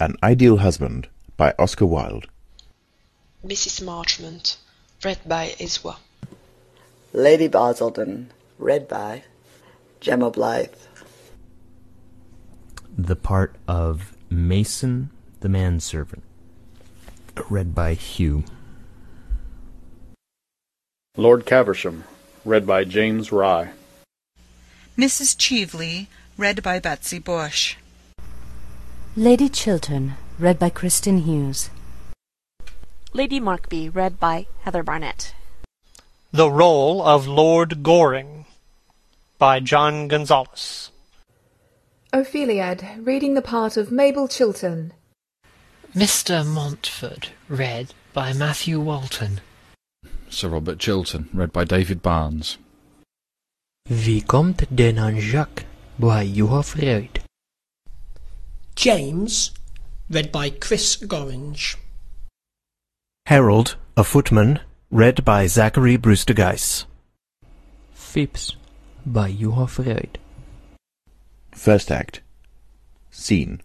An Ideal Husband by Oscar Wilde. Mrs. Marchmont, read by Ezwa. Lady Basildon, read by Gemma Blythe. The part of Mason the manservant, read by Hugh. Lord Caversham, read by James Rye. Mrs. Cheveley, read by Betsy Bush. Lady Chiltern, read by Kristen Hughes. Lady Markby, read by Heather Barnett. The Role of Lord Goring by John Gonzalez. Opheliad, reading the part of Mabel Chiltern. Mr. Montford, read by Matthew Walton. Sir Robert Chiltern, read by David Barnes. Vicomte de Nanjac, by Juha Freud. James, read by Chris Gorringe. Harold, a footman, read by Zachary Brewster Geisz. Phipps, by Juha Freud. First Act Scene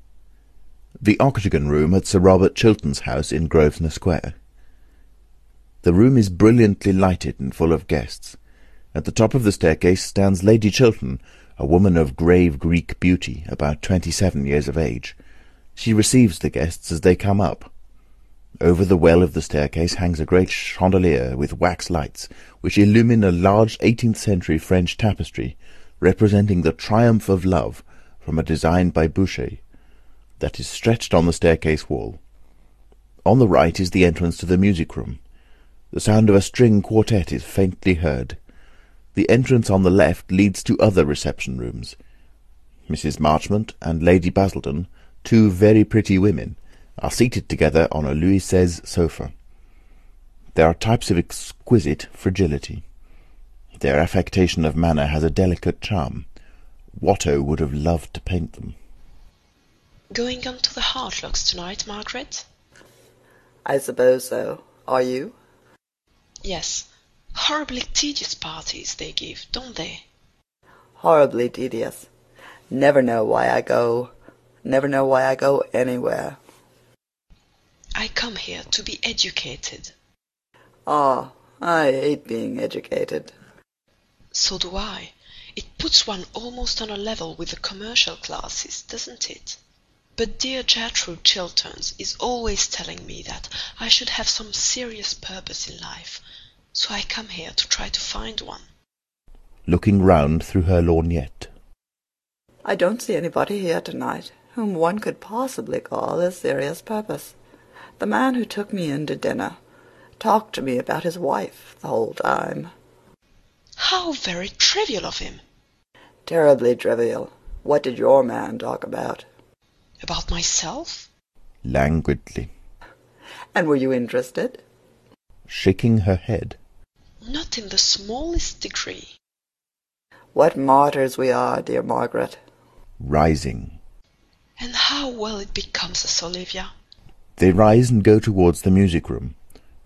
The Octagon Room at Sir Robert Chiltern's house in Grosvenor Square. The room is brilliantly lighted and full of guests. At the top of the staircase stands Lady Chiltern, a woman of grave Greek beauty, about twenty-seven years of age. She receives the guests as they come up. Over the well of the staircase hangs a great chandelier with wax lights, which illumine a large eighteenth-century French tapestry, representing the triumph of love, from a design by Boucher, that is stretched on the staircase wall. On the right is the entrance to the music-room. The sound of a string quartet is faintly heard. The entrance on the left leads to other reception rooms. Mrs. Marchmont and Lady Basildon, two very pretty women, are seated together on a Louis XVI sofa. They are types of exquisite fragility. Their affectation of manner has a delicate charm. Watteau would have loved to paint them. Going on to the Hartlocks tonight, Margaret? I suppose so. Are you? Yes. Horribly tedious parties they give, don't they? Horribly tedious. Never know why I go. Never know why I go anywhere. I come here to be educated. Ah, I hate being educated. So do I. It puts one almost on a level with the commercial classes, doesn't it? But dear Gertrude Chilterns is always telling me that I should have some serious purpose in life, so I come here to try to find one. Looking round through her lorgnette. I don't see anybody here tonight whom one could possibly call a serious purpose. The man who took me in to dinner talked to me about his wife the whole time. How very trivial of him! Terribly trivial. What did your man talk about? About myself? Languidly. And were you interested? Shaking her head. Not in the smallest degree. What martyrs we are, dear Margaret. Rising. And how well it becomes us, Olivia. They rise and go towards the music-room.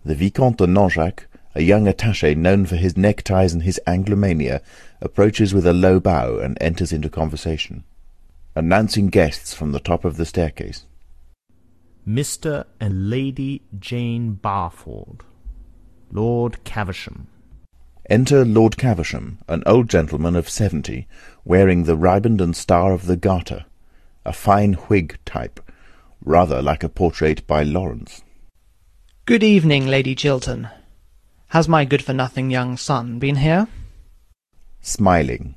The Vicomte de Nanjac, a young attaché known for his neckties and his Anglomania, approaches with a low bow and enters into conversation, announcing guests from the top of the staircase. Mr. and Lady Jane Barford, Lord Caversham. Enter Lord Caversham, an old gentleman of seventy, wearing the riband and star of the Garter, a fine Whig type, rather like a portrait by Lawrence. Good evening, Lady Chiltern. Has my good-for-nothing young son been here? Smiling.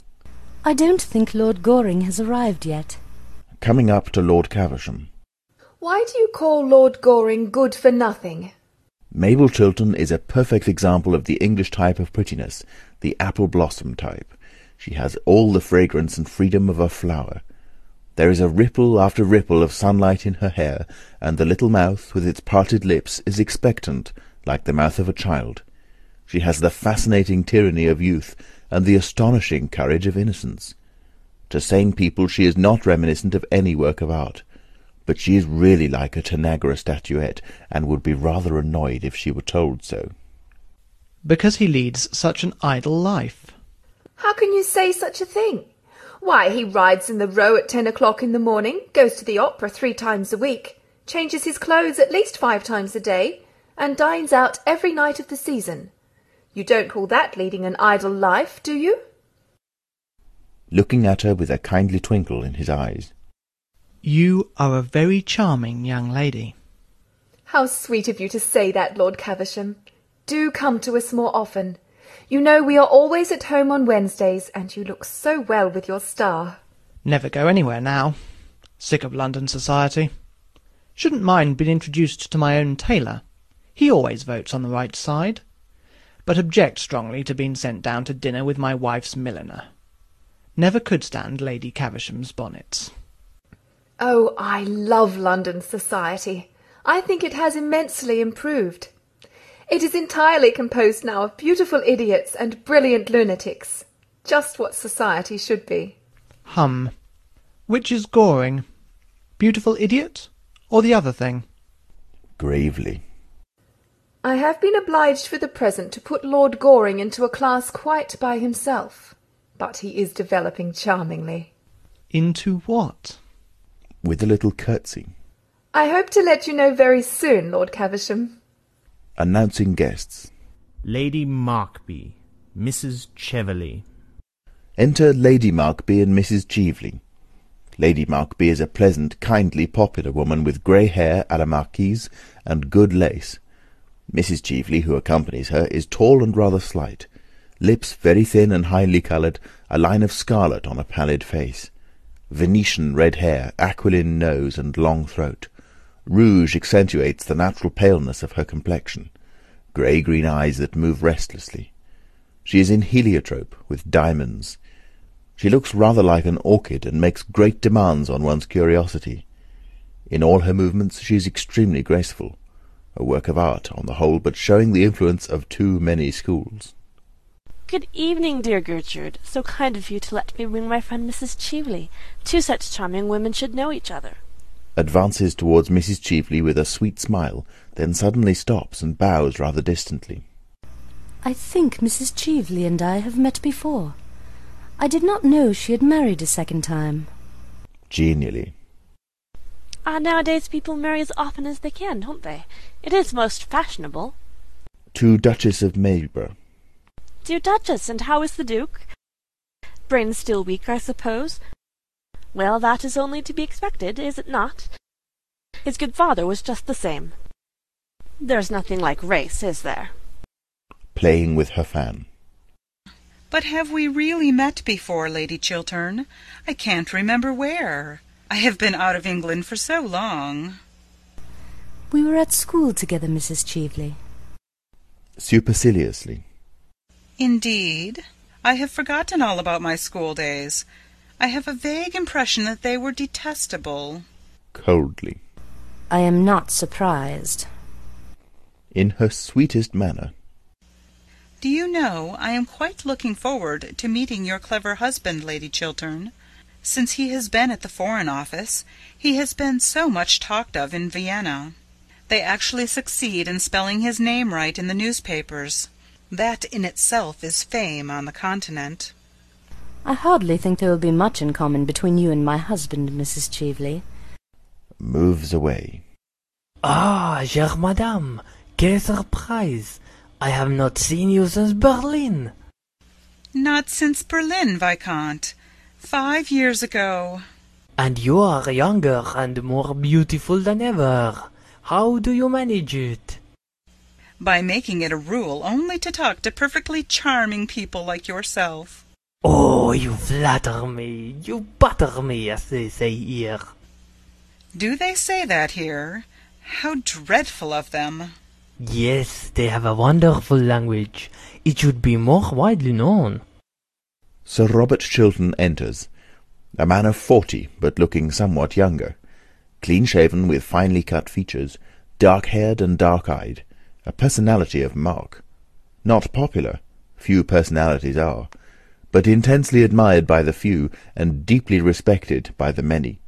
I don't think Lord Goring has arrived yet. Coming up to Lord Caversham. Why do you call Lord Goring good for nothing? Mabel Chiltern is a perfect example of the English type of prettiness, the apple blossom type. She has all the fragrance and freedom of a flower. There is a ripple after ripple of sunlight in her hair, and the little mouth, with its parted lips, is expectant, like the mouth of a child. She has the fascinating tyranny of youth, and the astonishing courage of innocence. To sane people she is not reminiscent of any work of art, but she is really like a Tanagra statuette, and would be rather annoyed if she were told so. Because he leads such an idle life. How can you say such a thing? Why, he rides in the Row at ten o'clock in the morning, goes to the opera three times a week, changes his clothes at least five times a day, and dines out every night of the season. You don't call that leading an idle life, do you? Looking at her with a kindly twinkle in his eyes. You are a very charming young lady. How sweet of you to say that, Lord Caversham. Do come to us more often. You know we are always at home on Wednesdays, and you look so well with your star. Never go anywhere now. Sick of London society. Shouldn't mind being introduced to my own tailor. He always votes on the right side. But object strongly to being sent down to dinner with my wife's milliner. Never could stand Lady Caversham's bonnets. Oh, I love London society. I think it has immensely improved. It is entirely composed now of beautiful idiots and brilliant lunatics. Just what society should be. Hum. Which is Goring? Beautiful idiot? Or the other thing? Gravely. I have been obliged for the present to put Lord Goring into a class quite by himself. But he is developing charmingly. Into what? With a little curtsy. I hope to let you know very soon, Lord Caversham. Announcing guests. Lady Markby, Mrs. Cheveley. Enter Lady Markby and Mrs. Cheveley. Lady Markby is a pleasant, kindly, popular woman with grey hair à la marquise and good lace. Mrs. Cheveley, who accompanies her, is tall and rather slight, lips very thin and highly coloured, a line of scarlet on a pallid face, Venetian red hair, aquiline nose, and long throat. Rouge accentuates the natural paleness of her complexion, grey-green eyes that move restlessly. She is in heliotrope, with diamonds. She looks rather like an orchid, and makes great demands on one's curiosity. In all her movements she is extremely graceful, a work of art on the whole, but showing the influence of too many schools. Good evening, dear Gertrude. So kind of you to let me bring my friend Mrs. Cheveley. Two such charming women should know each other. Advances towards Mrs. Cheveley with a sweet smile, then suddenly stops and bows rather distantly. I think Mrs. Cheveley and I have met before. I did not know she had married a second time. Genially. Ah, nowadays people marry as often as they can, don't they? It is most fashionable. To Duchess of Marlborough. Dear Duchess, and how is the Duke? Brain still weak, I suppose? Well, that is only to be expected, is it not? His good father was just the same. There's nothing like race, is there? Playing with her fan. But have we really met before, Lady Chiltern? I can't remember where. I have been out of England for so long. We were at school together, Mrs. Cheveley. Superciliously. Indeed. I have forgotten all about my school days. I have a vague impression that they were detestable. Coldly. I am not surprised. In her sweetest manner. Do you know, I am quite looking forward to meeting your clever husband, Lady Chiltern. Since he has been at the Foreign Office, he has been so much talked of in Vienna. They actually succeed in spelling his name right in the newspapers. That in itself is fame on the Continent. I hardly think there will be much in common between you and my husband, Mrs. Cheveley. Moves away. Ah, chère madame, quelle surprise! I have not seen you since Berlin. Not since Berlin, Viscount. Five years ago. And you are younger and more beautiful than ever. How do you manage it? By making it a rule only to talk to perfectly charming people like yourself. Oh, you flatter me. You butter me, as they say here. Do they say that here? How dreadful of them. Yes, they have a wonderful language. It should be more widely known. Sir Robert Chiltern enters, a man of forty, but looking somewhat younger, clean-shaven with finely cut features, dark-haired and dark-eyed, a personality of mark. Not popular, few personalities are, but intensely admired by the few and deeply respected by the many.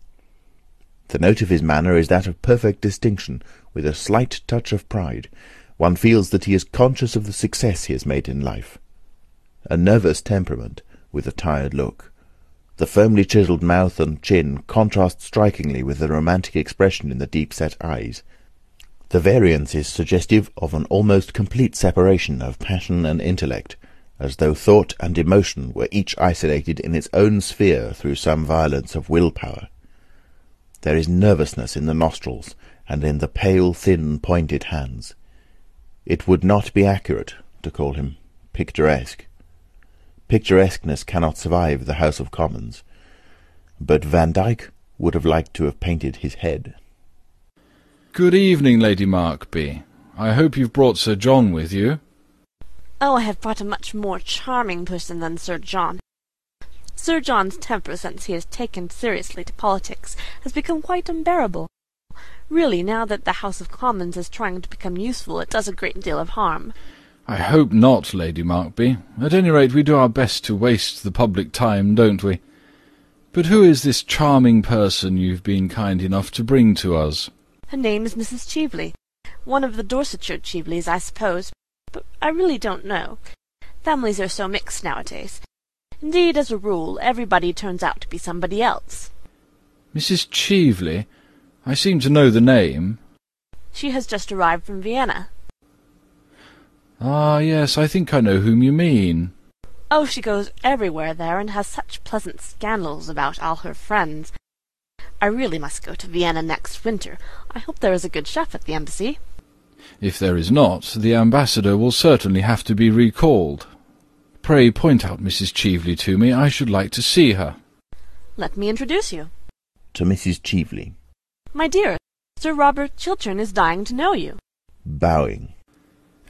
The note of his manner is that of perfect distinction, with a slight touch of pride. One feels that he is conscious of the success he has made in life. A nervous temperament, with a tired look. The firmly chiselled mouth and chin contrast strikingly with the romantic expression in the deep-set eyes. The variance is suggestive of an almost complete separation of passion and intellect, as though thought and emotion were each isolated in its own sphere through some violence of will power. There is nervousness in the nostrils and in the pale, thin, pointed hands. It would not be accurate to call him picturesque. Picturesqueness cannot survive the House of Commons. But Van Dyck would have liked to have painted his head. Good evening, Lady Markby. I hope you've brought Sir John with you. Oh, I have brought a much more charming person than Sir John. Sir John's temper since he has taken seriously to politics has become quite unbearable. Really, now that the House of Commons is trying to become useful, it does a great deal of harm. I hope not, Lady Markby. At any rate, we do our best to waste the public time, don't we? But who is this charming person you've been kind enough to bring to us? Her name is Mrs. Cheveley. One of the Dorsetshire Cheveleys, I suppose, but I really don't know. Families are so mixed nowadays. Indeed, as a rule, everybody turns out to be somebody else. Mrs. Cheveley? I seem to know the name. She has just arrived from Vienna. Ah, yes, I think I know whom you mean. Oh, she goes everywhere there, and has such pleasant scandals about all her friends. I really must go to Vienna next winter. I hope there is a good chef at the embassy. If there is not, the ambassador will certainly have to be recalled. Pray point out Mrs. Cheveley to me. I should like to see her. Let me introduce you. To Mrs. Cheveley. My dear, Sir Robert Chiltern is dying to know you. Bowing.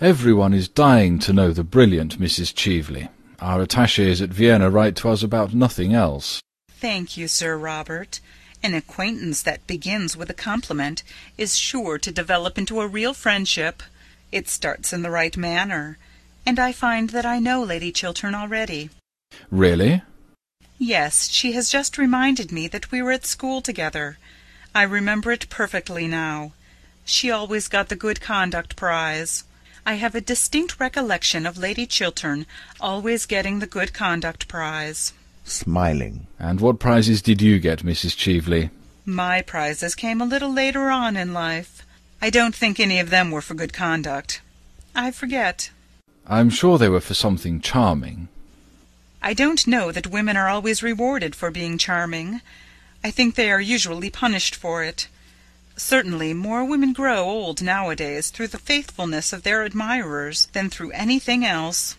Everyone is dying to know the brilliant Mrs. Cheveley. Our attachés at Vienna write to us about nothing else. Thank you, Sir Robert. An acquaintance that begins with a compliment is sure to develop into a real friendship. It starts in the right manner. And I find that I know Lady Chiltern already. Really? Yes, she has just reminded me that we were at school together. I remember it perfectly now. She always got the good conduct prize. I have a distinct recollection of Lady Chiltern always getting the good conduct prize. Smiling. And what prizes did you get, Mrs. Cheveley? My prizes came a little later on in life. I don't think any of them were for good conduct. I forget. I'm sure they were for something charming. I don't know that women are always rewarded for being charming. I think they are usually punished for it. Certainly more women grow old nowadays through the faithfulness of their admirers than through anything else.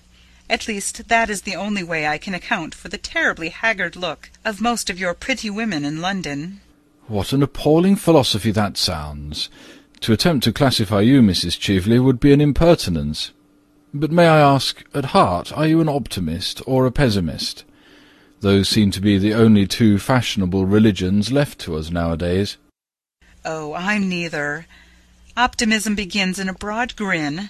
At least that is the only way I can account for the terribly haggard look of most of your pretty women in London. What an appalling philosophy that sounds! To attempt to classify you, Mrs. Cheveley, would be an impertinence. But may I ask, at heart, are you an optimist or a pessimist? Those seem to be the only two fashionable religions left to us nowadays. Oh, I'm neither. Optimism begins in a broad grin,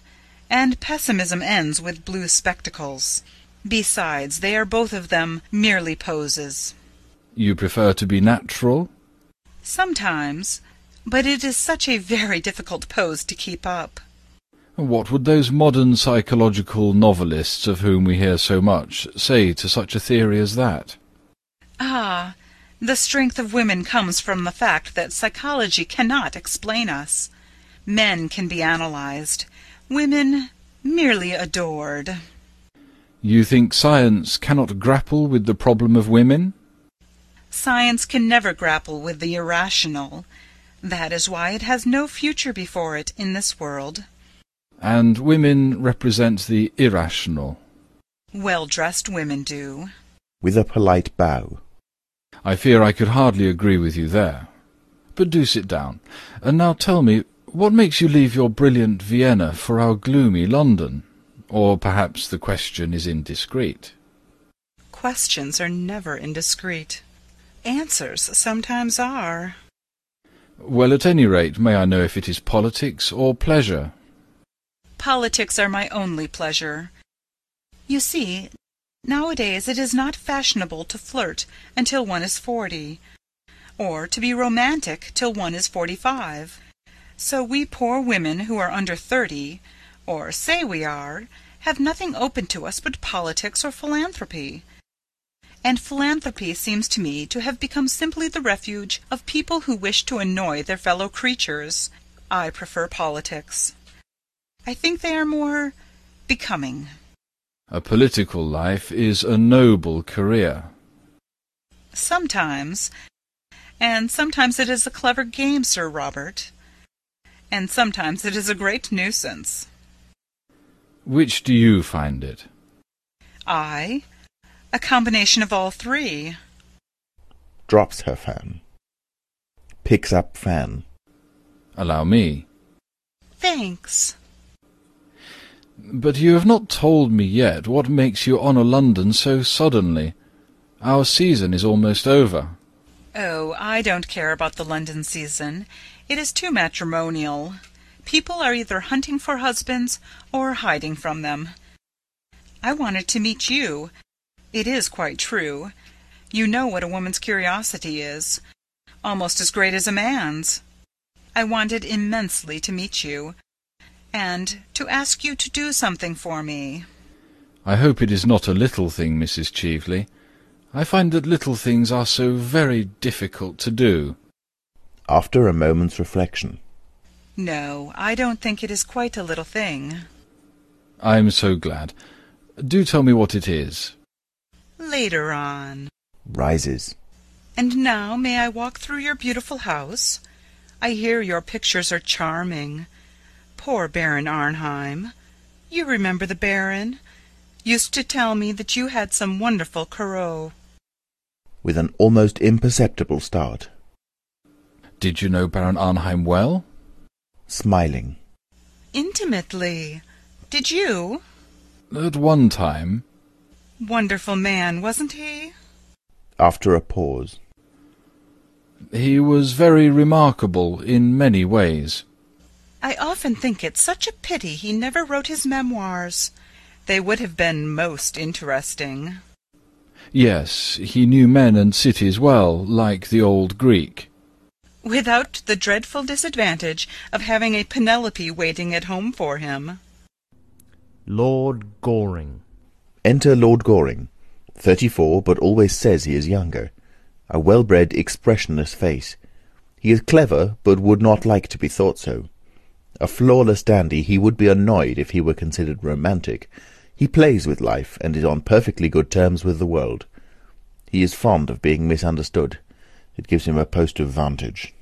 and pessimism ends with blue spectacles. Besides, they are both of them merely poses. You prefer to be natural? Sometimes, but it is such a very difficult pose to keep up. What would those modern psychological novelists of whom we hear so much say to such a theory as that? Ah, the strength of women comes from the fact that psychology cannot explain us. Men can be analyzed, women merely adored. You think science cannot grapple with the problem of women? Science can never grapple with the irrational. That is why it has no future before it in this world. And women represent the irrational. Well-dressed women do. With a polite bow. I fear I could hardly agree with you there. But do sit down. And now tell me, what makes you leave your brilliant Vienna for our gloomy London? Or perhaps the question is indiscreet. Questions are never indiscreet. Answers sometimes are. Well, at any rate, may I know if it is politics or pleasure? Politics are my only pleasure. You see, nowadays it is not fashionable to flirt until one is forty, or to be romantic till one is forty-five. So we poor women who are under thirty, or say we are, have nothing open to us but politics or philanthropy. and philanthropy seems to me to have become simply the refuge of people who wish to annoy their fellow creatures. I prefer politics. I think they are more becoming. A political life is a noble career. Sometimes. And sometimes it is a clever game, Sir Robert. And sometimes it is a great nuisance. Which do you find it? I? A combination of all three. Drops her fan. Picks up fan. Allow me. Thanks. But you have not told me yet what makes you honour London so suddenly. Our season is almost over. Oh, I don't care about the London season. It is too matrimonial. People are either hunting for husbands or hiding from them. I wanted to meet you. It is quite true. You know what a woman's curiosity is. Almost as great as a man's. I wanted immensely to meet you, and to ask you to do something for me. I hope it is not a little thing, Mrs. Cheveley. I find that little things are so very difficult to do. After a moment's reflection. No, I don't think it is quite a little thing. I am so glad. Do tell me what it is. Later on. Rises. And now may I walk through your beautiful house? I hear your pictures are charming. Poor Baron Arnheim. You remember the Baron? Used to tell me that you had some wonderful Corot. With an almost imperceptible start. Did you know Baron Arnheim well? Smiling. Intimately. Did you? At one time. Wonderful man, wasn't he? After a pause. He was very remarkable in many ways. I often think it such a pity he never wrote his memoirs. They would have been most interesting. Yes, he knew men and cities well, like the old Greek. Without the dreadful disadvantage of having a Penelope waiting at home for him. Lord Goring. Enter Lord Goring. Thirty-four, but always says he is younger. A well-bred, expressionless face. He is clever, but would not like to be thought so. A flawless dandy, he would be annoyed if he were considered romantic. He plays with life, and is on perfectly good terms with the world. He is fond of being misunderstood. It gives him a post of vantage.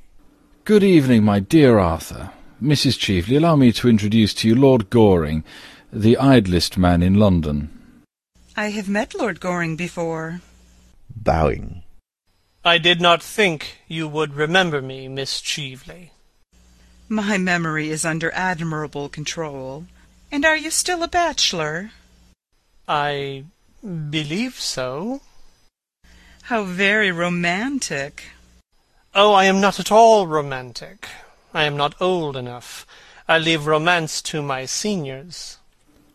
Good evening, my dear Arthur. Mrs. Cheveley, allow me to introduce to you Lord Goring, the idlest man in London. I have met Lord Goring before. Bowing. I did not think you would remember me, Miss Cheveley. My memory is under admirable control. And are you still a bachelor? I believe so. How very romantic. Oh, I am not at all romantic. I am not old enough. I leave romance to my seniors.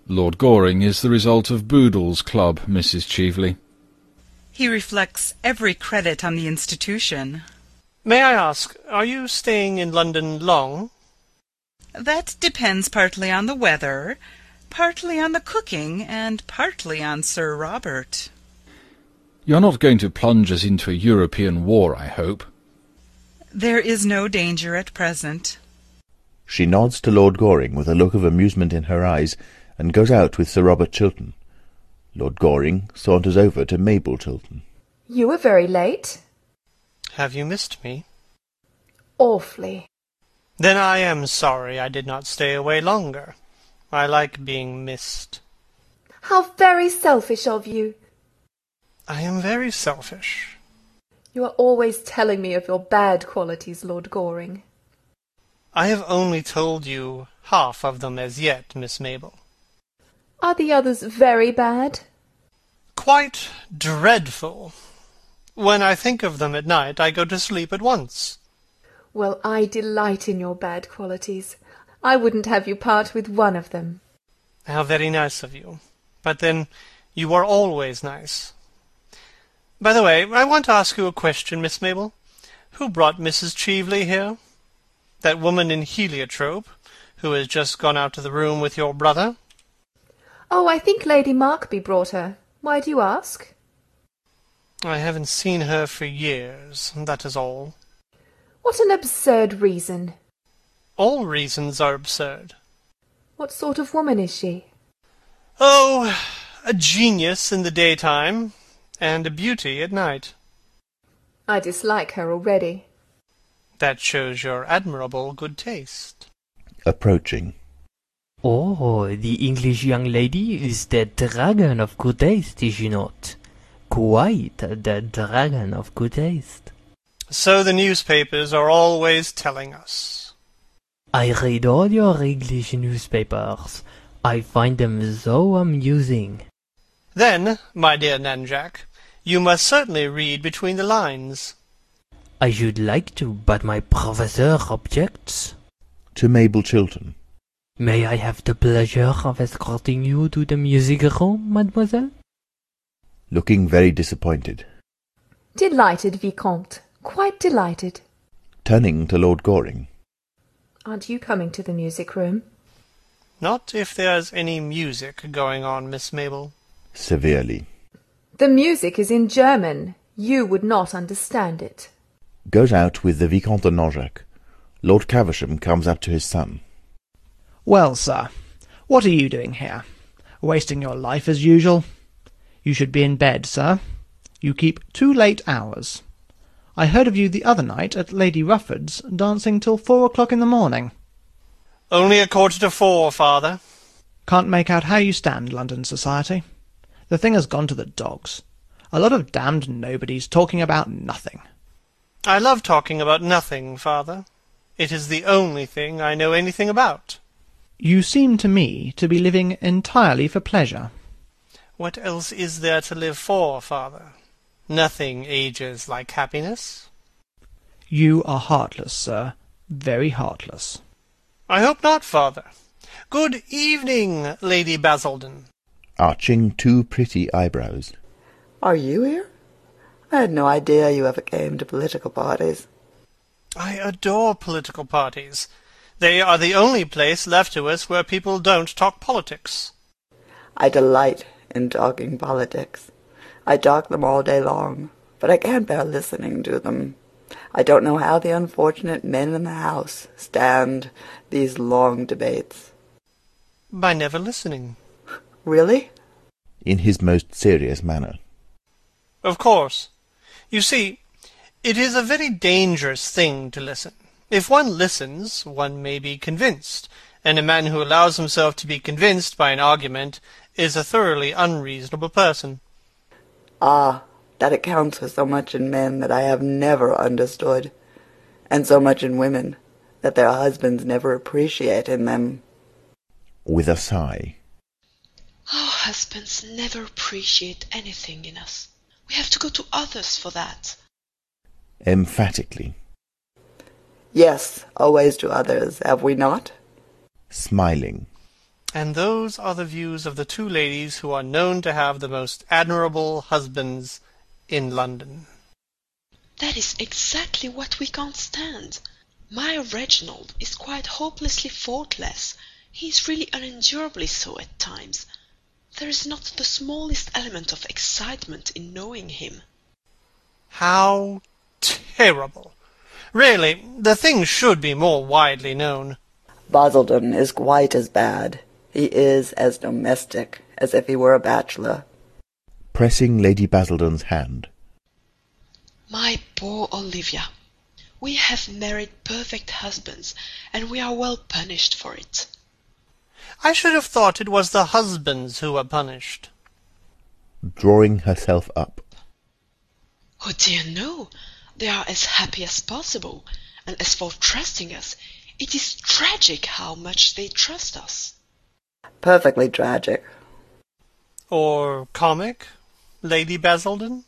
Lord Goring is the result of Boodle's club, Mrs. Cheveley. He reflects every credit on the institution. May I ask, are you staying in London long? That depends partly on the weather, partly on the cooking, and partly on Sir Robert. You're not going to plunge us into a European war, I hope. There is no danger at present. She nods to Lord Goring with a look of amusement in her eyes, and goes out with Sir Robert Chiltern. Lord Goring saunters over to Mabel Chiltern. You were very late. Have you missed me? Awfully. Then I am sorry I did not stay away longer. I like being missed. How very selfish of you. I am very selfish. You are always telling me of your bad qualities, Lord Goring. I have only told you half of them as yet, Miss Mabel. Are the others very bad? Quite dreadful. When I think of them at night, I go to sleep at once. Well, I delight in your bad qualities. I wouldn't have you part with one of them. How very nice of you. But then, you are always nice. By the way, I want to ask you a question, Miss Mabel. Who brought Mrs. Cheveley here? That woman in heliotrope, who has just gone out to the room with your brother? Oh, I think Lady Markby brought her. Why do you ask? I haven't seen her for years, that is all. What an absurd reason. All reasons are absurd. What sort of woman is she? Oh, a genius in the daytime, and a beauty at night. I dislike her already. That shows your admirable good taste. Approaching. Oh, the English young lady is the dragon of good taste, is she not? Quite the dragon of good taste. So the newspapers are always telling us. I read all your English newspapers. I find them so amusing. Then, my dear Nanjac, you must certainly read between the lines. I should like to, but my professor objects. To Mabel Chiltern. May I have the pleasure of escorting you to the music room, mademoiselle? Looking very disappointed. Delighted, Vicomte. Quite delighted. Turning to Lord Goring. Aren't you coming to the music room? Not if there's any music going on, Miss Mabel. Severely. The music is in German. You would not understand it. Goes out with the Vicomte de Nanjac. Lord Caversham comes up to his son. Well, sir, what are you doing here? Wasting your life as usual? You should be in bed, sir. You keep two late hours. I heard of you the other night at Lady Rufford's dancing till four o'clock in the morning. Only a quarter to four, father. Can't make out how you stand, London society. The thing has gone to the dogs. A lot of damned nobodies talking about nothing. I love talking about nothing, father. It is the only thing I know anything about. You seem to me to be living entirely for pleasure. What else is there to live for, father? Nothing ages like happiness. You are heartless, sir. Very heartless. I hope not, father. Good evening, Lady Basildon. Arching two pretty eyebrows. Are you here? I had no idea you ever came to political parties. I adore political parties. They are the only place left to us where people don't talk politics. I delight in talking politics. I talk them all day long, but I can't bear listening to them. I don't know how the unfortunate men in the House stand these long debates. By never listening. Really? In his most serious manner. Of course. You see, it is a very dangerous thing to listen. If one listens, one may be convinced, and a man who allows himself to be convinced by an argument is a thoroughly unreasonable person. Ah, that accounts for so much in men that I have never understood, and so much in women that their husbands never appreciate in them. With a sigh. Our husbands never appreciate anything in us. We have to go to others for that. Emphatically. Yes, always to others, have we not? Smiling. And those are the views of the two ladies who are known to have the most admirable husbands in London. That is exactly what we can't stand. My Reginald is quite hopelessly faultless. He is really unendurably so at times. There is not the smallest element of excitement in knowing him. How terrible! Really, the thing should be more widely known. Basildon is quite as bad. He is as domestic as if he were a bachelor. Pressing Lady Basildon's hand. My poor Olivia, we have married perfect husbands, and we are well punished for it. I should have thought it was the husbands who were punished. Drawing herself up. Oh dear no, they are as happy as possible, and as for trusting us, it is tragic how much they trust us. Perfectly tragic. Or comic, Lady Basildon?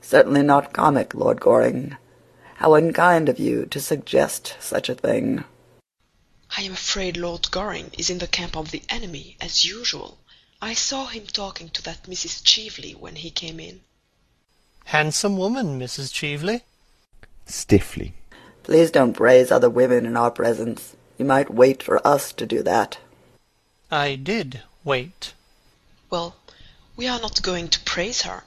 Certainly not comic, Lord Goring. How unkind of you to suggest such a thing. I am afraid Lord Goring is in the camp of the enemy, as usual. I saw him talking to that Mrs. Cheveley when he came in. Handsome woman, Mrs. Cheveley. Stiffly. Please don't praise other women in our presence. You might wait for us to do that. I did wait. Well, we are not going to praise her.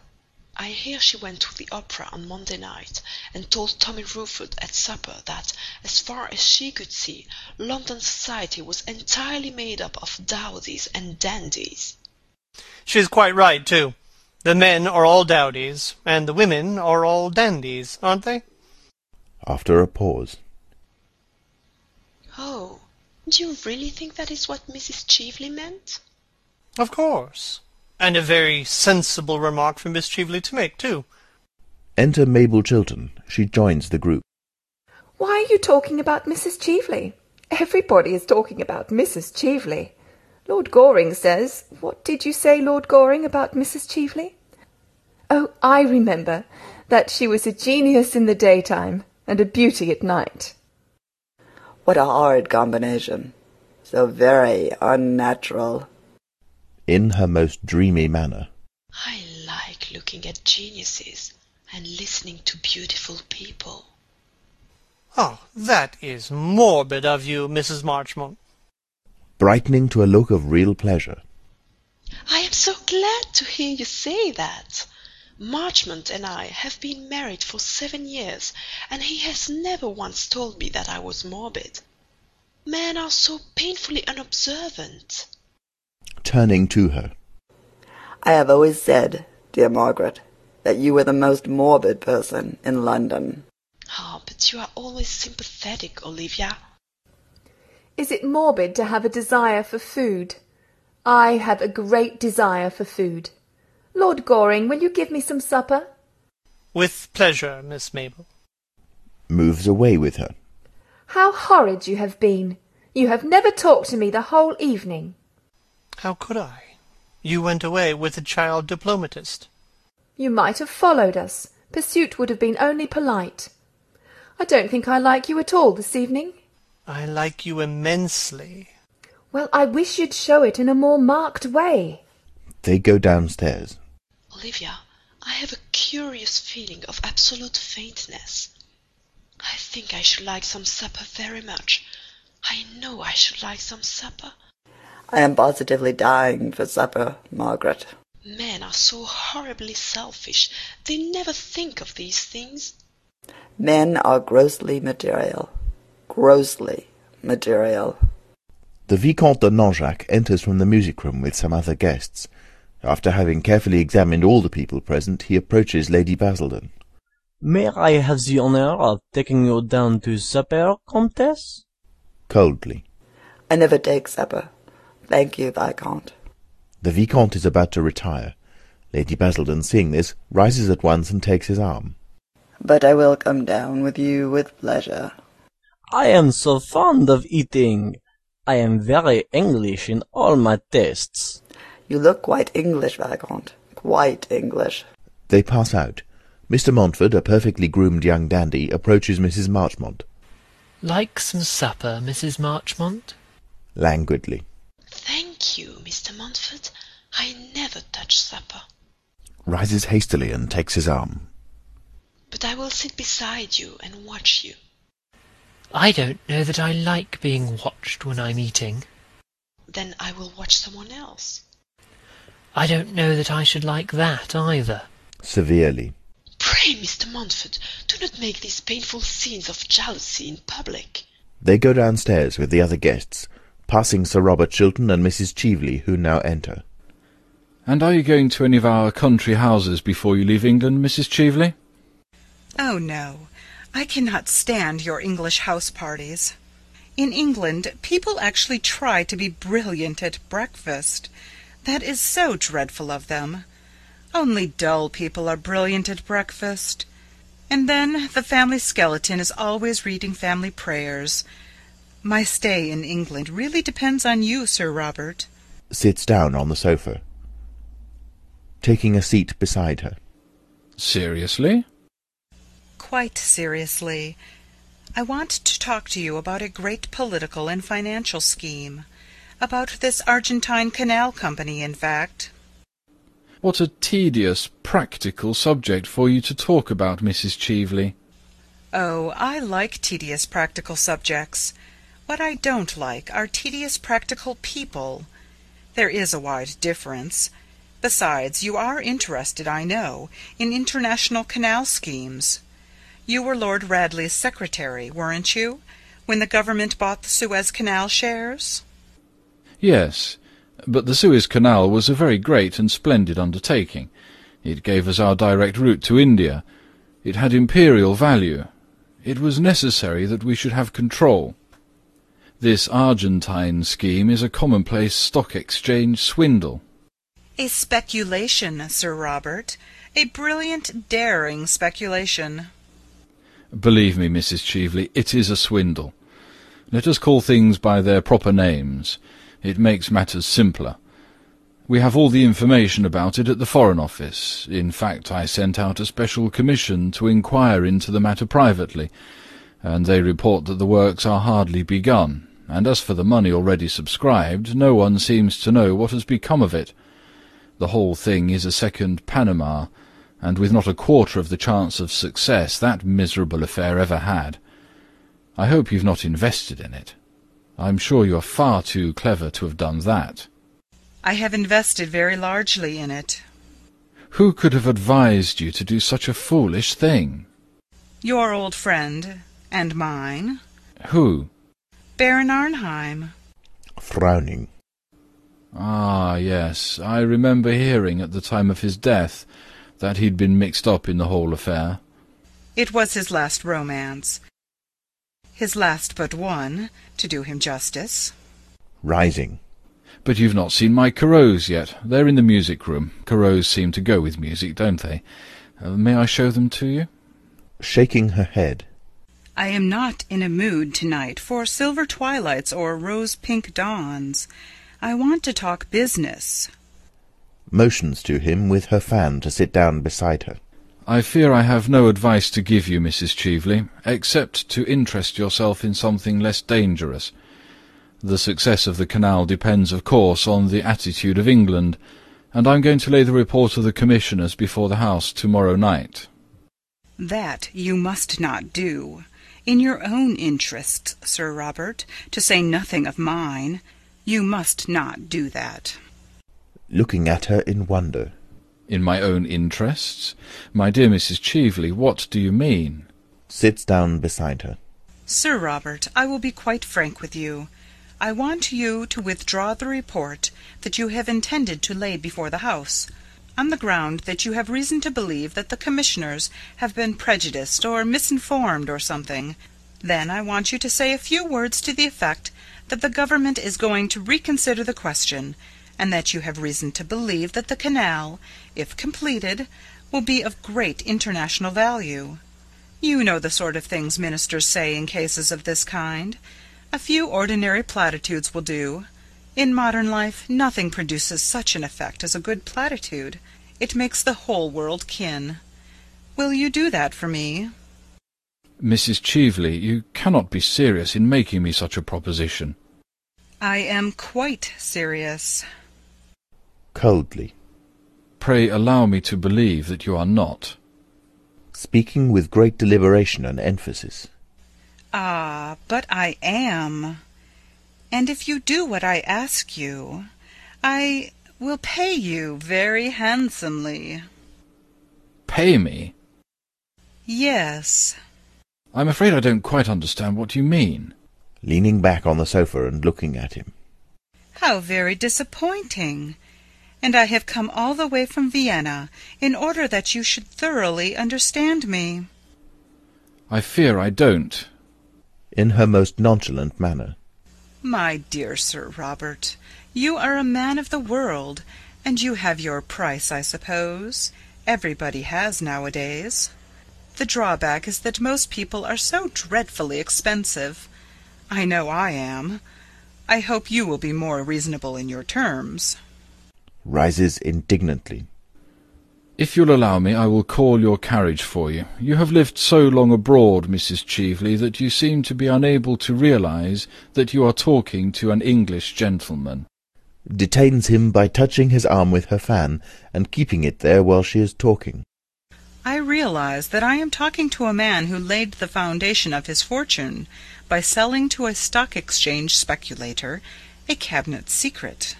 I hear she went to the opera on Monday night, and told Tommy Rufford at supper that, as far as she could see, London society was entirely made up of dowdies and dandies. She's quite right, too. The men are all dowdies, and the women are all dandies, aren't they? After a pause. Oh, do you really think that is what Mrs. Cheveley meant? Of course. And a very sensible remark for Miss Cheveley to make, too. Enter Mabel Chiltern. She joins the group. Why are you talking about Mrs. Cheveley? Everybody is talking about Mrs. Cheveley. Lord Goring says What did you say, Lord Goring, about Mrs. Cheveley? Oh, I remember that she was a genius in the daytime and a beauty at night. What a horrid combination. So very unnatural. In her most dreamy manner. I like looking at geniuses and listening to beautiful people. Oh, that is morbid of you, Mrs. Marchmont. Brightening to a look of real pleasure. I am so glad to hear you say that. Marchmont and I have been married for seven years, and he has never once told me that I was morbid. Men are so painfully unobservant. Turning to her. I have always said, dear Margaret, that you were the most morbid person in London. Ah, but you are always sympathetic, Olivia. Is it morbid to have a desire for food? I have a great desire for food. Lord Goring, will you give me some supper? With pleasure, Miss Mabel. Moves away with her. How horrid you have been! You have never talked to me the whole evening. How could I? You went away with the child diplomatist. You might have followed us. Pursuit would have been only polite. I don't think I like you at all this evening. I like you immensely. Well, I wish you'd show it in a more marked way. They go downstairs. Olivia, I have a curious feeling of absolute faintness. I think I should like some supper very much. I know I should like some supper. I am positively dying for supper, Margaret. Men are so horribly selfish. They never think of these things. Men are grossly material. Grossly material. The Vicomte de Nanjac enters from the music room with some other guests. After having carefully examined all the people present, he approaches Lady Basildon. May I have the honor of taking you down to supper, Comtesse? Coldly. I never take supper. Thank you, Viscount. The Vicomte is about to retire. Lady Basildon, seeing this, rises at once and takes his arm. But I will come down with you with pleasure. I am so fond of eating. I am very English in all my tastes. You look quite English, Viscount. Quite English. They pass out. Mr. Montford, a perfectly groomed young dandy, approaches Mrs. Marchmont. Like some supper, Mrs. Marchmont? Languidly. Thank you, Mr. Montford. I never touch supper. Rises hastily and takes his arm. But I will sit beside you and watch you. I don't know that I like being watched when I'm eating. Then I will watch someone else. I don't know that I should like that either. Severely. Pray, Mr. Montford, do not make these painful scenes of jealousy in public. They go downstairs with the other guests, passing Sir Robert Chiltern and Mrs. Cheveley, who now enter. And are you going to any of our country houses before you leave England, Mrs. Cheveley? Oh, no. I cannot stand your English house parties. In England, people actually try to be brilliant at breakfast. That is so dreadful of them. Only dull people are brilliant at breakfast. And then the family skeleton is always reading family prayers. My stay in England really depends on you, Sir Robert. Sits down on the sofa. Taking a seat beside her. Seriously? Quite seriously. I want to talk to you about a great political and financial scheme. About this Argentine Canal Company, in fact. What a tedious, practical subject for you to talk about, Mrs. Cheveley. Oh, I like tedious practical subjects. What I don't like are tedious practical people. There is a wide difference. Besides, you are interested, I know, in international canal schemes. You were Lord Radley's secretary, weren't you, when the government bought the Suez Canal shares? Yes, but the Suez Canal was a very great and splendid undertaking. It gave us our direct route to India. It had imperial value. It was necessary that we should have control. This Argentine scheme is a commonplace stock exchange swindle. A speculation, Sir Robert. A brilliant, daring speculation. Believe me, Mrs. Cheveley, it is a swindle. Let us call things by their proper names. It makes matters simpler. We have all the information about it at the Foreign Office. In fact, I sent out a special commission to inquire into the matter privately, and they report that the works are hardly begun, and as for the money already subscribed, no one seems to know what has become of it. The whole thing is a second Panama, and with not a quarter of the chance of success that miserable affair ever had. I hope you've not invested in it. I'm sure you are far too clever to have done that. I have invested very largely in it. Who could have advised you to do such a foolish thing? Your old friend, and mine. Who? Baron Arnheim. Frowning. Ah, yes, I remember hearing at the time of his death that he'd been mixed up in the whole affair. It was his last romance. His last but one, to do him justice. Rising. But you've not seen my Corot's yet. They're in the music room. Corot's seem to go with music, don't they? Uh, may I show them to you? Shaking her head. I am not in a mood tonight for silver twilights or rose-pink dawns. I want to talk business. Motions to him with her fan to sit down beside her. I fear I have no advice to give you, Mrs. Cheveley, except to interest yourself in something less dangerous. The success of the canal depends, of course, on the attitude of England, and I'm going to lay the report of the commissioners before the House tomorrow night. That you must not do. In your own interests, Sir Robert, to say nothing of mine, you must not do that. Looking at her in wonder. In my own interests? My dear Mrs. Cheveley, what do you mean? Sits down beside her. Sir Robert, I will be quite frank with you. I want you to withdraw the report that you have intended to lay before the House, on the ground that you have reason to believe that the Commissioners have been prejudiced or misinformed or something. Then I want you to say a few words to the effect that the Government is going to reconsider the question, and that you have reason to believe that the canal, if completed, will be of great international value. You know the sort of things ministers say in cases of this kind. A few ordinary platitudes will do. In modern life nothing produces such an effect as a good platitude. It makes the whole world kin. Will you do that for me? Mrs. Cheveley, you cannot be serious in making me such a proposition. I am quite serious. Coldly. Pray allow me to believe that you are not. Speaking with great deliberation and emphasis. Ah, but I am. And if you do what I ask you, I will pay you very handsomely. Pay me? Yes. I'm afraid I don't quite understand what you mean. Leaning back on the sofa and looking at him. How very disappointing! And I have come all the way from Vienna in order that you should thoroughly understand me. I fear I don't. In her most nonchalant manner. My dear Sir Robert, you are a man of the world, and you have your price, I suppose. Everybody has nowadays. The drawback is that most people are so dreadfully expensive. I know I am. I hope you will be more reasonable in your terms. Rises indignantly. If you'll allow me, I will call your carriage for you. You have lived so long abroad, Mrs. Cheveley, that you seem to be unable to realize that you are talking to an English gentleman. Detains him by touching his arm with her fan, and keeping it there while she is talking. I realize that I am talking to a man who laid the foundation of his fortune by selling to a stock exchange speculator a cabinet secret.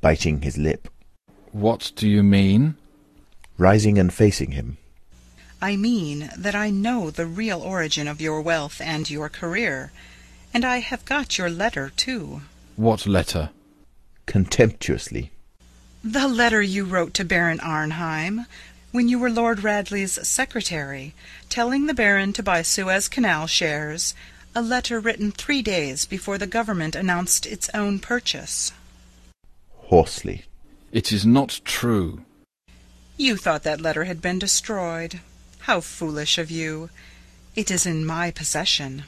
Biting his lip. What do you mean? Rising and facing him. I mean that I know the real origin of your wealth and your career, and I have got your letter too. What letter? Contemptuously. The letter you wrote to Baron Arnheim when you were Lord Radley's secretary, telling the Baron to buy Suez Canal shares, a letter written three days before the Government announced its own purchase. Hoarsely. It is not true. You thought that letter had been destroyed. How foolish of you! It is in my possession.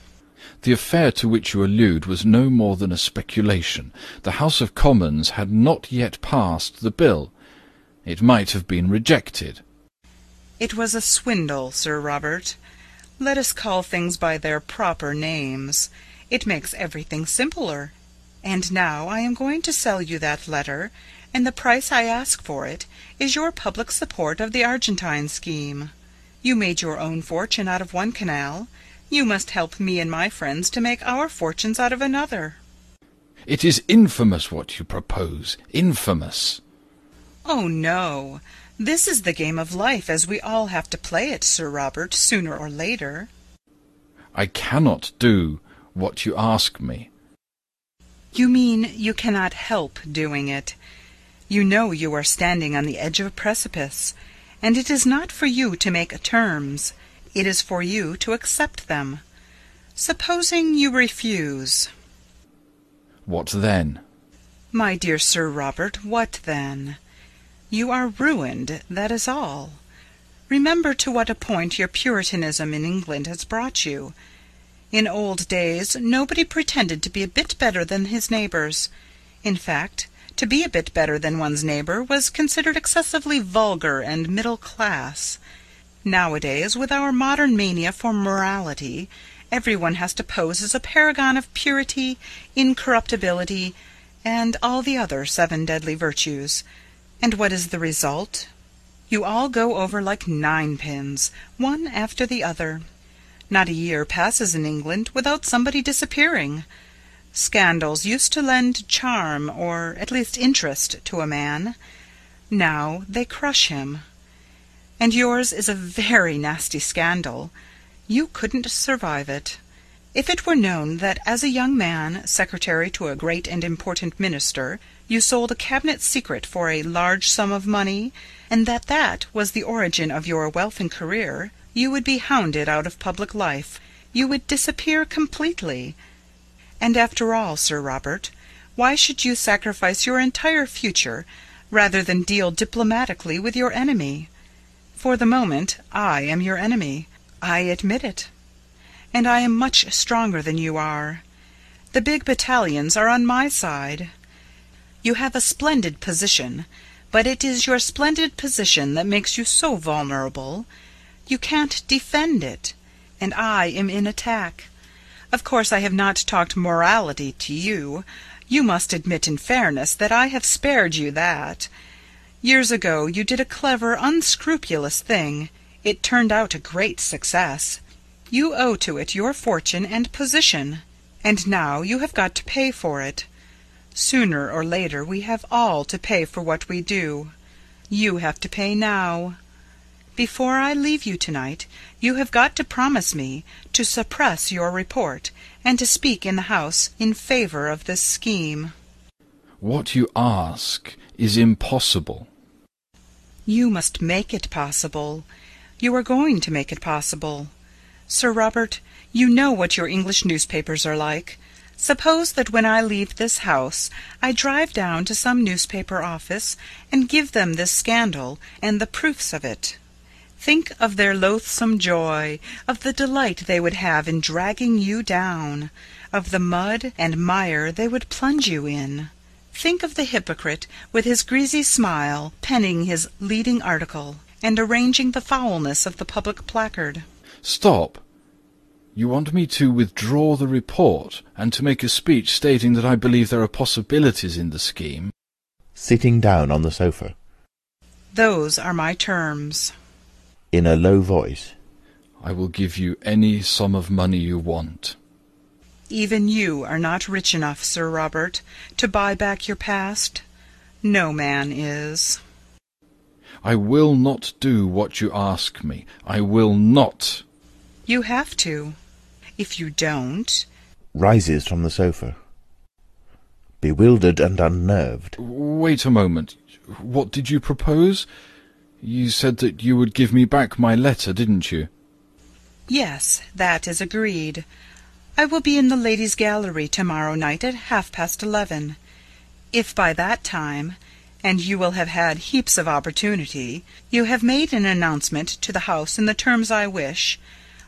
The affair to which you allude was no more than a speculation. The House of Commons had not yet passed the bill. It might have been rejected. It was a swindle, Sir Robert. Let us call things by their proper names. It makes everything simpler. And now I am going to sell you that letter, and the price I ask for it is your public support of the Argentine scheme. You made your own fortune out of one canal. You must help me and my friends to make our fortunes out of another. It is infamous what you propose. Infamous. Oh, no. This is the game of life as we all have to play it, Sir Robert, sooner or later. I cannot do what you ask me. You mean you cannot help doing it. You know you are standing on the edge of a precipice, and it is not for you to make terms. It is for you to accept them. Supposing you refuse. What then? My dear Sir Robert, what then? You are ruined, that is all. Remember to what a point your Puritanism in England has brought you. In old days nobody pretended to be a bit better than his neighbours. In fact, to be a bit better than one's neighbour was considered excessively vulgar and middle class. Nowadays, with our modern mania for morality, every one has to pose as a paragon of purity, incorruptibility, and all the other seven deadly virtues. And what is the result? You all go over like ninepins, one after the other. Not a year passes in England without somebody disappearing. Scandals used to lend charm, or at least interest, to a man. Now they crush him. And yours is a very nasty scandal. You couldn't survive it. If it were known that as a young man, secretary to a great and important minister, you sold a cabinet secret for a large sum of money, and that that was the origin of your wealth and career, you would be hounded out of public life. You would disappear completely. And after all, Sir Robert, why should you sacrifice your entire future rather than deal diplomatically with your enemy? For the moment I am your enemy. I admit it. And I am much stronger than you are. The big battalions are on my side. You have a splendid position, but it is your splendid position that makes you so vulnerable. You can't defend it, and I am in attack. Of course I have not talked morality to you. You must admit in fairness that I have spared you that. Years ago you did a clever, unscrupulous thing. It turned out a great success. You owe to it your fortune and position, and now you have got to pay for it. Sooner or later we have all to pay for what we do. You have to pay now. Before I leave you tonight, you have got to promise me to suppress your report, and to speak in the House in favour of this scheme. What you ask is impossible. You must make it possible. You are going to make it possible. Sir Robert, you know what your English newspapers are like. Suppose that when I leave this house I drive down to some newspaper office and give them this scandal and the proofs of it. Think of their loathsome joy, of the delight they would have in dragging you down, of the mud and mire they would plunge you in. Think of the hypocrite, with his greasy smile, penning his leading article, and arranging the foulness of the public placard. Stop. You want me to withdraw the report, and to make a speech stating that I believe there are possibilities in the scheme? Sitting down on the sofa. Those are my terms. In a low voice. I will give you any sum of money you want. Even you are not rich enough, Sir Robert, to buy back your past. No man is. I will not do what you ask me. I will not. You have to. If you don't, Rises from the sofa. Bewildered and unnerved. Wait a moment. What did you propose? You said that you would give me back my letter, didn't you? yes, that is agreed. I will be in the ladies' gallery tomorrow night at half past eleven. If by that time, and you will have had heaps of opportunity, you have made an announcement to the house in the terms I wish,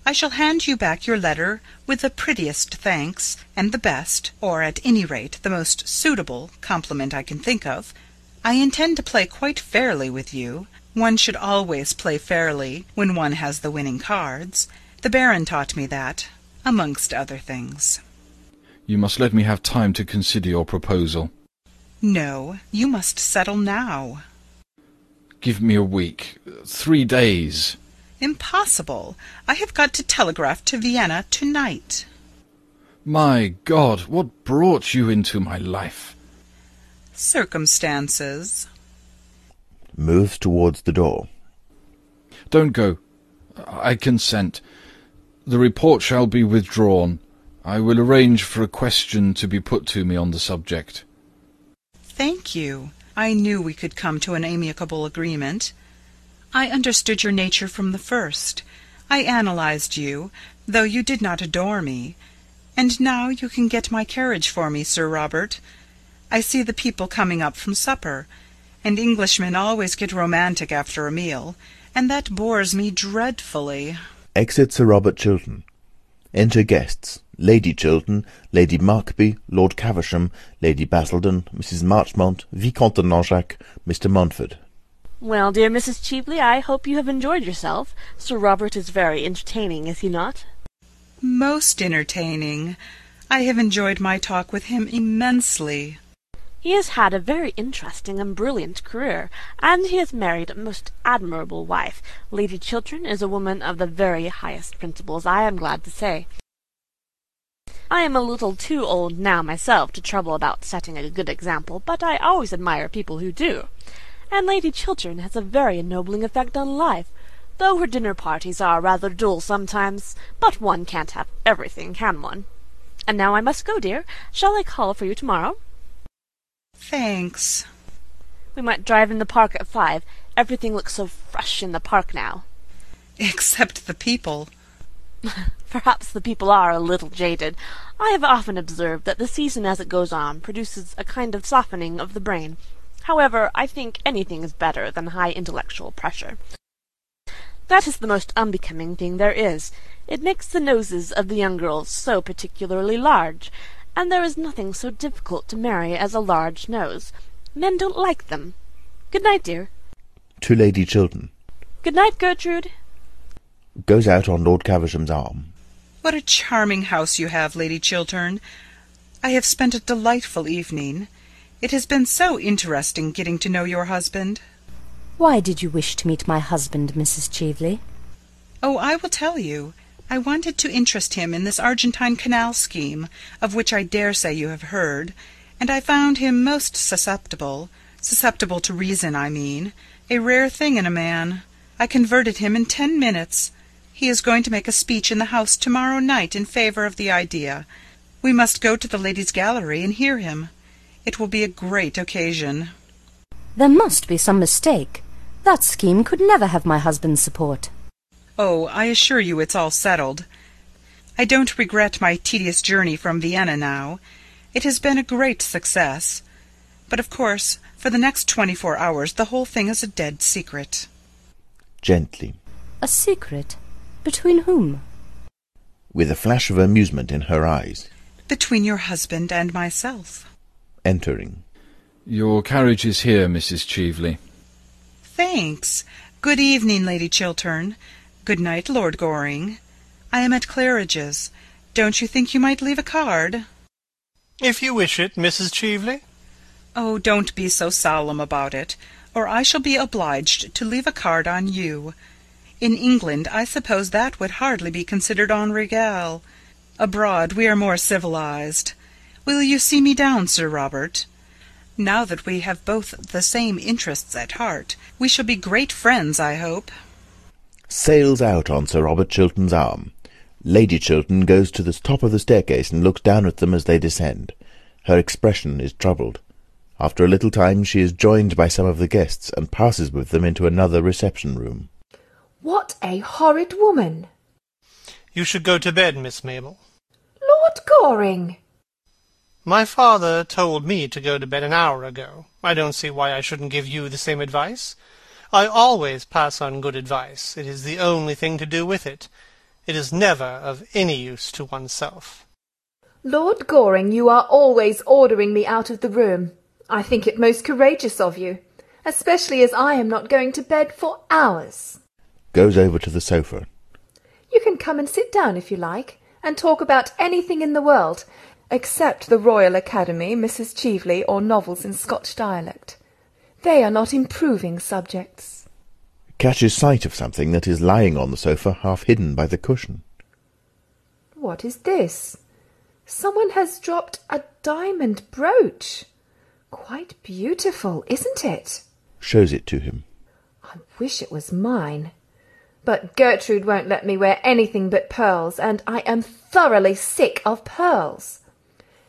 I shall hand you back your letter with the prettiest thanks, and the best, or at any rate the most suitable, compliment I can think of. I intend to play quite fairly with you. One should always play fairly when one has the winning cards. The Baron taught me that, amongst other things. You must let me have time to consider your proposal. No, you must settle now. Give me a week. Three days. Impossible. I have got to telegraph to Vienna tonight. My God, what brought you into my life? Circumstances. Moves towards the door. Don't go. I consent. The report shall be withdrawn. I will arrange for a question to be put to me on the subject. Thank you. I knew we could come to an amicable agreement. I understood your nature from the first. I analyzed you, though you did not adore me. And now you can get my carriage for me, Sir Robert. I see the people coming up from supper, and Englishmen always get romantic after a meal, and that bores me dreadfully. Exit Sir Robert Chiltern. Enter guests. Lady Chiltern, Lady Markby, Lord Caversham, Lady Basildon, Mrs. Marchmont, Vicomte de Nanjac, Mr. Montford. Well, dear Mrs. Cheveley, I hope you have enjoyed yourself. Sir Robert is very entertaining, is he not? Most entertaining. I have enjoyed my talk with him immensely. He has had a very interesting and brilliant career, and he has married a most admirable wife. Lady Chiltern is a woman of the very highest principles, I am glad to say. I am a little too old now myself to trouble about setting a good example, but I always admire people who do. And Lady Chiltern has a very ennobling effect on life, though her dinner parties are rather dull sometimes. But one can't have everything, can one? And now I must go, dear. Shall I call for you tomorrow? Thanks. We might drive in the park at five. Everything looks so fresh in the park now. Except the people. Perhaps the people are a little jaded. I have often observed that the season as it goes on produces a kind of softening of the brain. However, I think anything is better than high intellectual pressure. That is the most unbecoming thing there is. It makes the noses of the young girls so particularly large, and there is nothing so difficult to marry as a large nose. Men don't like them. Good night, dear. To Lady Chiltern. Good night, Gertrude. Goes out on Lord Caversham's arm. What a charming house you have, Lady Chiltern. I have spent a delightful evening. It has been so interesting getting to know your husband. Why did you wish to meet my husband, Mrs. Cheveley? Oh, I will tell you. I wanted to interest him in this Argentine Canal scheme, of which I dare say you have heard, and I found him most susceptible susceptible to reason, I mean a rare thing in a man. I converted him in ten minutes. He is going to make a speech in the House tomorrow night in favour of the idea. We must go to the ladies' gallery and hear him. It will be a great occasion. There must be some mistake. That scheme could never have my husband's support. Oh, I assure you it's all settled. I don't regret my tedious journey from Vienna now. It has been a great success. But of course, for the next twenty-four hours the whole thing is a dead secret. Gently. A secret? Between whom? With a flash of amusement in her eyes. Between your husband and myself. Entering. Your carriage is here, Mrs. Cheveley. Thanks. Good evening, Lady Chiltern. Good night, Lord Goring. I am at Claridge's. Don't you think you might leave a card? If you wish it, Mrs. Cheveley. Oh, don't be so solemn about it, or I shall be obliged to leave a card on you. In England I suppose that would hardly be considered en règle. Abroad we are more civilized. Will you see me down, Sir Robert? Now that we have both the same interests at heart, we shall be great friends, I hope. Sails out on Sir Robert Chiltern's arm. Lady Chiltern goes to the top of the staircase and looks down at them as they descend. Her expression is troubled. After a little time she is joined by some of the guests, and passes with them into another reception room. What a horrid woman! You should go to bed, Miss Mabel. Lord Goring! My father told me to go to bed an hour ago. I don't see why I shouldn't give you the same advice. I always pass on good advice. It is the only thing to do with it. It is never of any use to oneself. Lord Goring, you are always ordering me out of the room. I think it most courageous of you, especially as I am not going to bed for hours. Goes over to the sofa. You can come and sit down if you like, and talk about anything in the world, except the Royal Academy, Mrs. Cheveley, or novels in Scotch dialect. They are not improving subjects. Catches sight of something that is lying on the sofa, half hidden by the cushion. What is this? Someone has dropped a diamond brooch. Quite beautiful, isn't it? Shows it to him. I wish it was mine. But Gertrude won't let me wear anything but pearls, and I am thoroughly sick of pearls.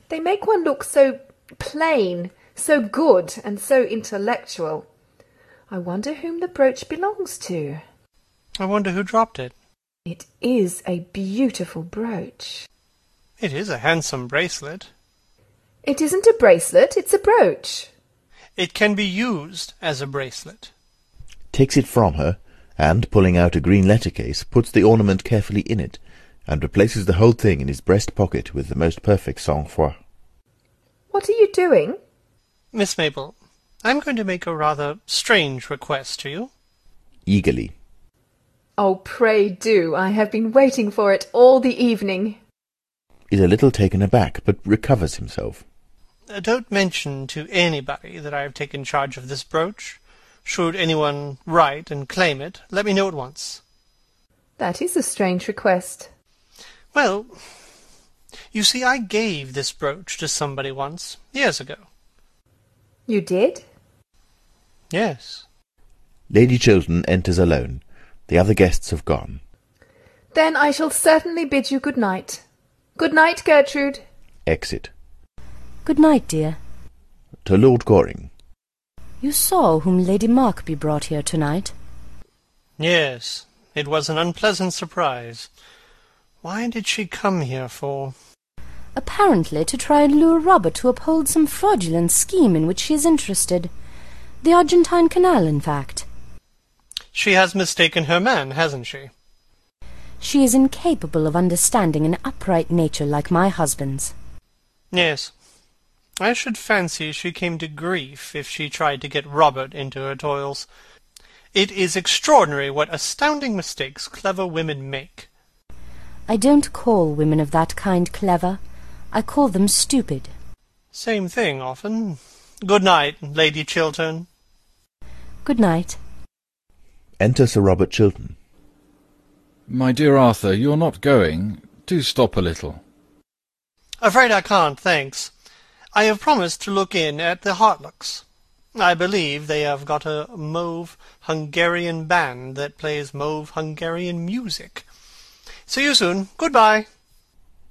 They make one look so plain, so good, and so intellectual. I wonder whom the brooch belongs to. I wonder who dropped it. It is a beautiful brooch. It is a handsome bracelet. It isn't a bracelet, it's a brooch. It can be used as a bracelet. Takes it from her, and, pulling out a green letter case, puts the ornament carefully in it, and replaces the whole thing in his breast pocket with the most perfect sang-froid. What are you doing? Miss Mabel, I'm going to make a rather strange request to you. Eagerly. Oh, pray do. I have been waiting for it all the evening. Is a little taken aback, but recovers himself. Uh, don't mention to anybody that I have taken charge of this brooch. Should anyone write and claim it, let me know at once. That is a strange request. Well, you see, I gave this brooch to somebody once, years ago. You did? Yes. Lady Chiltern enters alone. The other guests have gone. Then I shall certainly bid you good night. Good night, Gertrude. Exit. Good night, dear. To Lord Goring. You saw whom Lady Markby brought here tonight? Yes, it was an unpleasant surprise. Why did she come here for? Apparently to try and lure Robert to uphold some fraudulent scheme in which she is interested. The Argentine Canal, in fact. She has mistaken her man, hasn't she? She is incapable of understanding an upright nature like my husband's. Yes. I should fancy she came to grief if she tried to get Robert into her toils. It is extraordinary what astounding mistakes clever women make. I don't call women of that kind clever. I call them stupid. Same thing, often. Good night, Lady Chiltern. Good night. Enter Sir Robert Chiltern. My dear Arthur, you're not going. Do stop a little. Afraid I can't, thanks. I have promised to look in at the Hartlocks. I believe they have got a mauve Hungarian band that plays mauve Hungarian music. See you soon. Goodbye.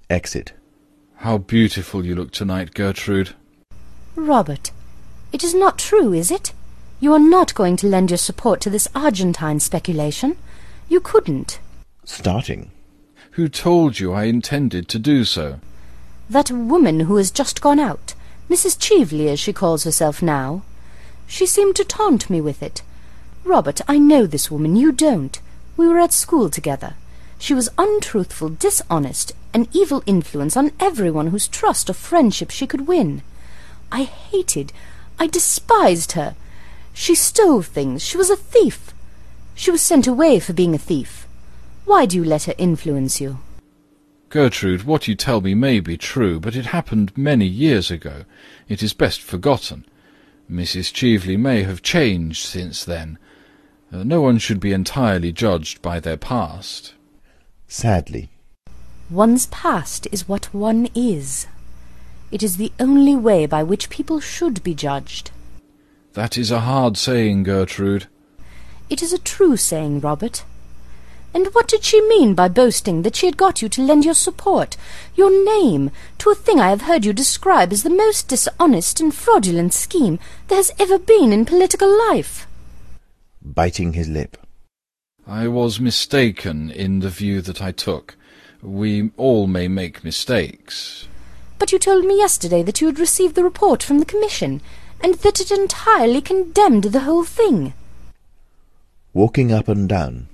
Exit. How beautiful you look tonight, Gertrude. Robert, it is not true, is it? You are not going to lend your support to this Argentine speculation. You couldn't. Starting. Who told you I intended to do so? That woman who has just gone out, Mrs. Cheveley as she calls herself now. She seemed to taunt me with it. Robert, I know this woman, you don't. We were at school together. She was untruthful, dishonest, an evil influence on everyone whose trust or friendship she could win. I hated, I despised her. She stole things. She was a thief. She was sent away for being a thief. Why do you let her influence you? Gertrude, what you tell me may be true, but it happened many years ago. It is best forgotten. Mrs. Cheveley may have changed since then. Uh, no one should be entirely judged by their past. Sadly. One's past is what one is. It is the only way by which people should be judged. That is a hard saying, Gertrude. It is a true saying, Robert. And what did she mean by boasting that she had got you to lend your support, your name, to a thing I have heard you describe as the most dishonest and fraudulent scheme there has ever been in political life? Biting his lip. I was mistaken in the view that I took. We all may make mistakes. But you told me yesterday that you had received the report from the Commission, and that it entirely condemned the whole thing. Walking up and down.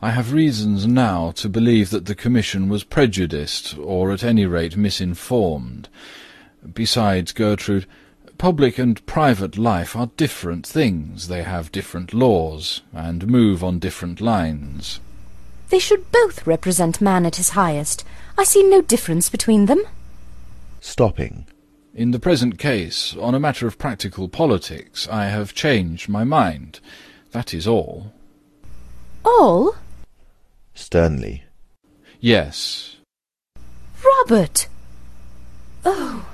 I have reasons now to believe that the Commission was prejudiced, or at any rate misinformed. Besides, Gertrude, public and private life are different things. They have different laws, and move on different lines. They should both represent man at his highest. I see no difference between them. Stopping. In the present case, on a matter of practical politics, I have changed my mind. That is all. All? Sternly. Yes. Robert! Oh,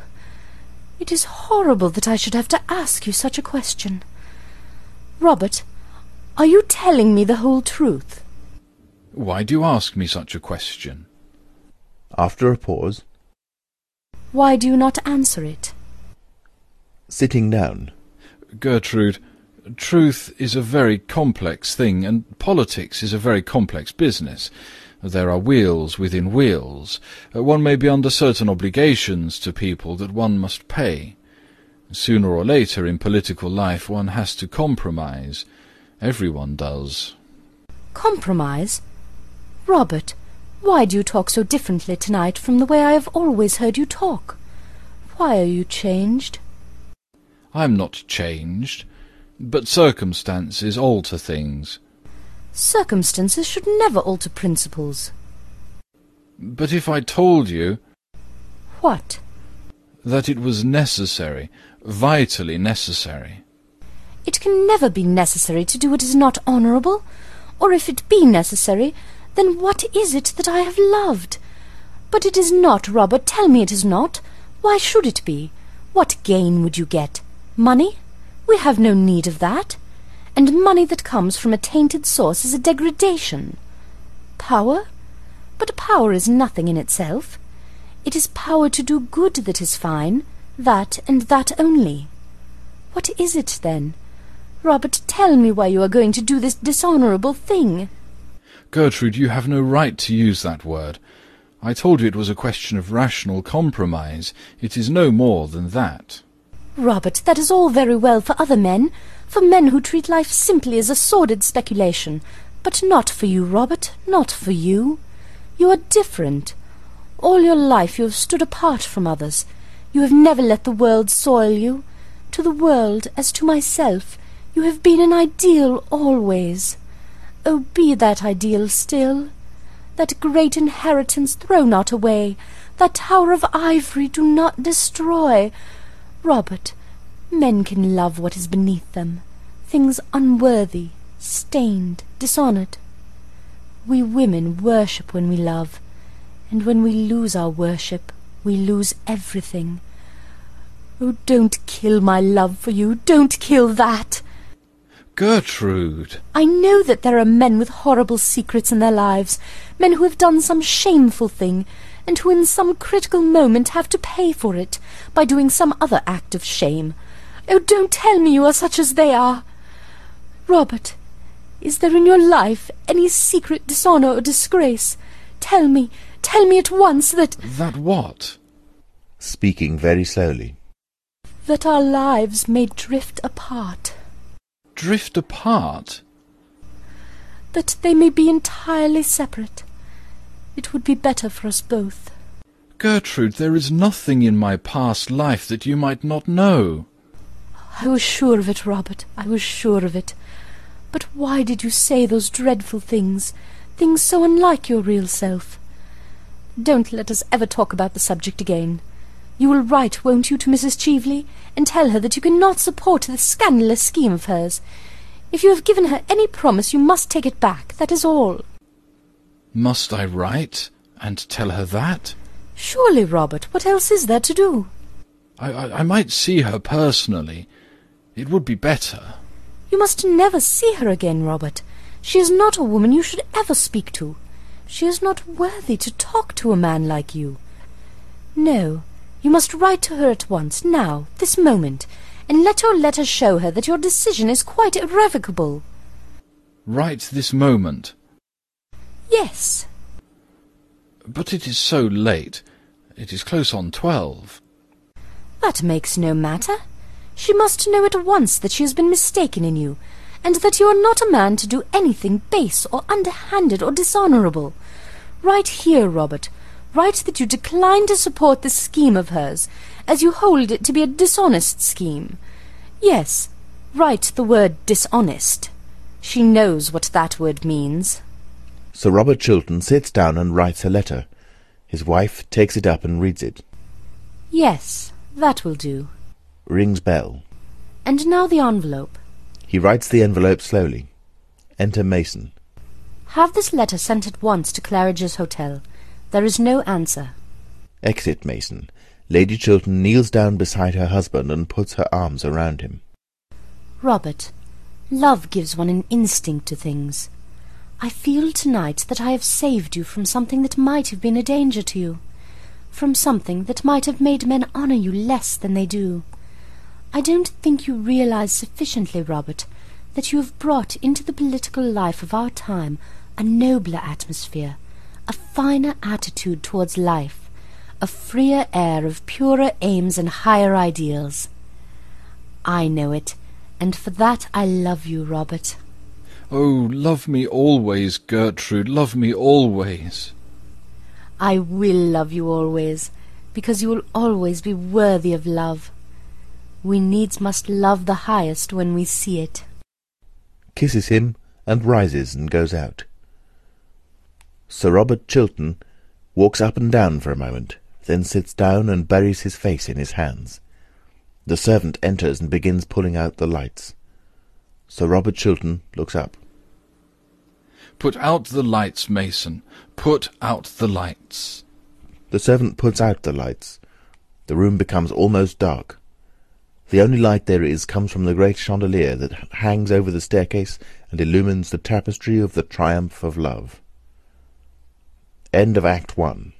it is horrible that I should have to ask you such a question. Robert, are you telling me the whole truth? Why do you ask me such a question? After a pause. Why do you not answer it? Sitting down. Gertrude, truth is a very complex thing, and politics is a very complex business. There are wheels within wheels. Uh, one may be under certain obligations to people that one must pay. Sooner or later in political life one has to compromise. Everyone does. Compromise? Robert, why do you talk so differently tonight from the way I have always heard you talk? Why are you changed? I am not changed, but circumstances alter things. Circumstances should never alter principles. But if I told you... What? That it was necessary, vitally necessary. It can never be necessary to do what is not honourable, or if it be necessary, then what is it that I have loved? But it is not, Robert, tell me it is not. Why should it be? What gain would you get? Money? We have no need of that. And money that comes from a tainted source is a degradation. Power? But power is nothing in itself. It is power to do good that is fine, that and that only. What is it, then? Robert, tell me why you are going to do this dishonourable thing. Gertrude, you have no right to use that word. I told you it was a question of rational compromise. It is no more than that. Robert, that is all very well for other men, for men who treat life simply as a sordid speculation, but not for you, Robert, not for you. You are different. All your life you have stood apart from others. You have never let the world soil you. To the world, as to myself, you have been an ideal always. Oh, be that ideal still. That great inheritance throw not away. That tower of ivory do not destroy. Robert, men can love what is beneath them, things unworthy, stained, dishonoured. We women worship when we love, and when we lose our worship, we lose everything. Oh, don't kill my love for you, don't kill that! Gertrude! I know that there are men with horrible secrets in their lives, men who have done some shameful thing, and who in some critical moment have to pay for it by doing some other act of shame. Oh, don't tell me you are such as they are. Robert, is there in your life any secret dishonour or disgrace? Tell me, tell me at once that... That what? Speaking very slowly. That our lives may drift apart. Drift apart? That they may be entirely separate. It would be better for us both. Gertrude, there is nothing in my past life that you might not know. I was sure of it, Robert. I was sure of it. But why did you say those dreadful things, things so unlike your real self? Don't let us ever talk about the subject again. You will write, won't you, to Mrs. Cheveley, and tell her that you cannot support this scandalous scheme of hers. If you have given her any promise, you must take it back. That is all. Must I write and tell her that? Surely, Robert. What else is there to do? I, I, I might see her personally. It would be better. You must never see her again, Robert. She is not a woman you should ever speak to. She is not worthy to talk to a man like you. No, you must write to her at once, now, this moment, and let your letter show her that your decision is quite irrevocable. Right this moment. Yes. But it is so late. It is close on twelve. That makes no matter. She must know at once that she has been mistaken in you, and that you are not a man to do anything base or underhanded or dishonourable. Write here, Robert. Write that you decline to support this scheme of hers, as you hold it to be a dishonest scheme. Yes, write the word dishonest. She knows what that word means. Sir Robert Chiltern sits down and writes a letter. His wife takes it up and reads it. Yes, that will do. Rings bell. And now the envelope. He writes the envelope slowly. Enter Mason. Have this letter sent at once to Claridge's Hotel. There is no answer. Exit Mason. Lady Chiltern kneels down beside her husband and puts her arms around him. Robert, love gives one an instinct to things. I feel tonight that I have saved you from something that might have been a danger to you, from something that might have made men honour you less than they do. I don't think you realize sufficiently, Robert, that you have brought into the political life of our time a nobler atmosphere, a finer attitude towards life, a freer air of purer aims and higher ideals. I know it, and for that I love you, Robert. Oh, love me always, Gertrude, love me always. I will love you always, because you will always be worthy of love. We needs must love the highest when we see it. Kisses him, and rises and goes out. Sir Robert Chiltern walks up and down for a moment, then sits down and buries his face in his hands. The servant enters and begins pulling out the lights. Sir Robert Chiltern looks up. Put out the lights, Mason. Put out the lights. The servant puts out the lights. The room becomes almost dark. The only light there is comes from the great chandelier that hangs over the staircase and illumines the tapestry of the triumph of love. End of Act One.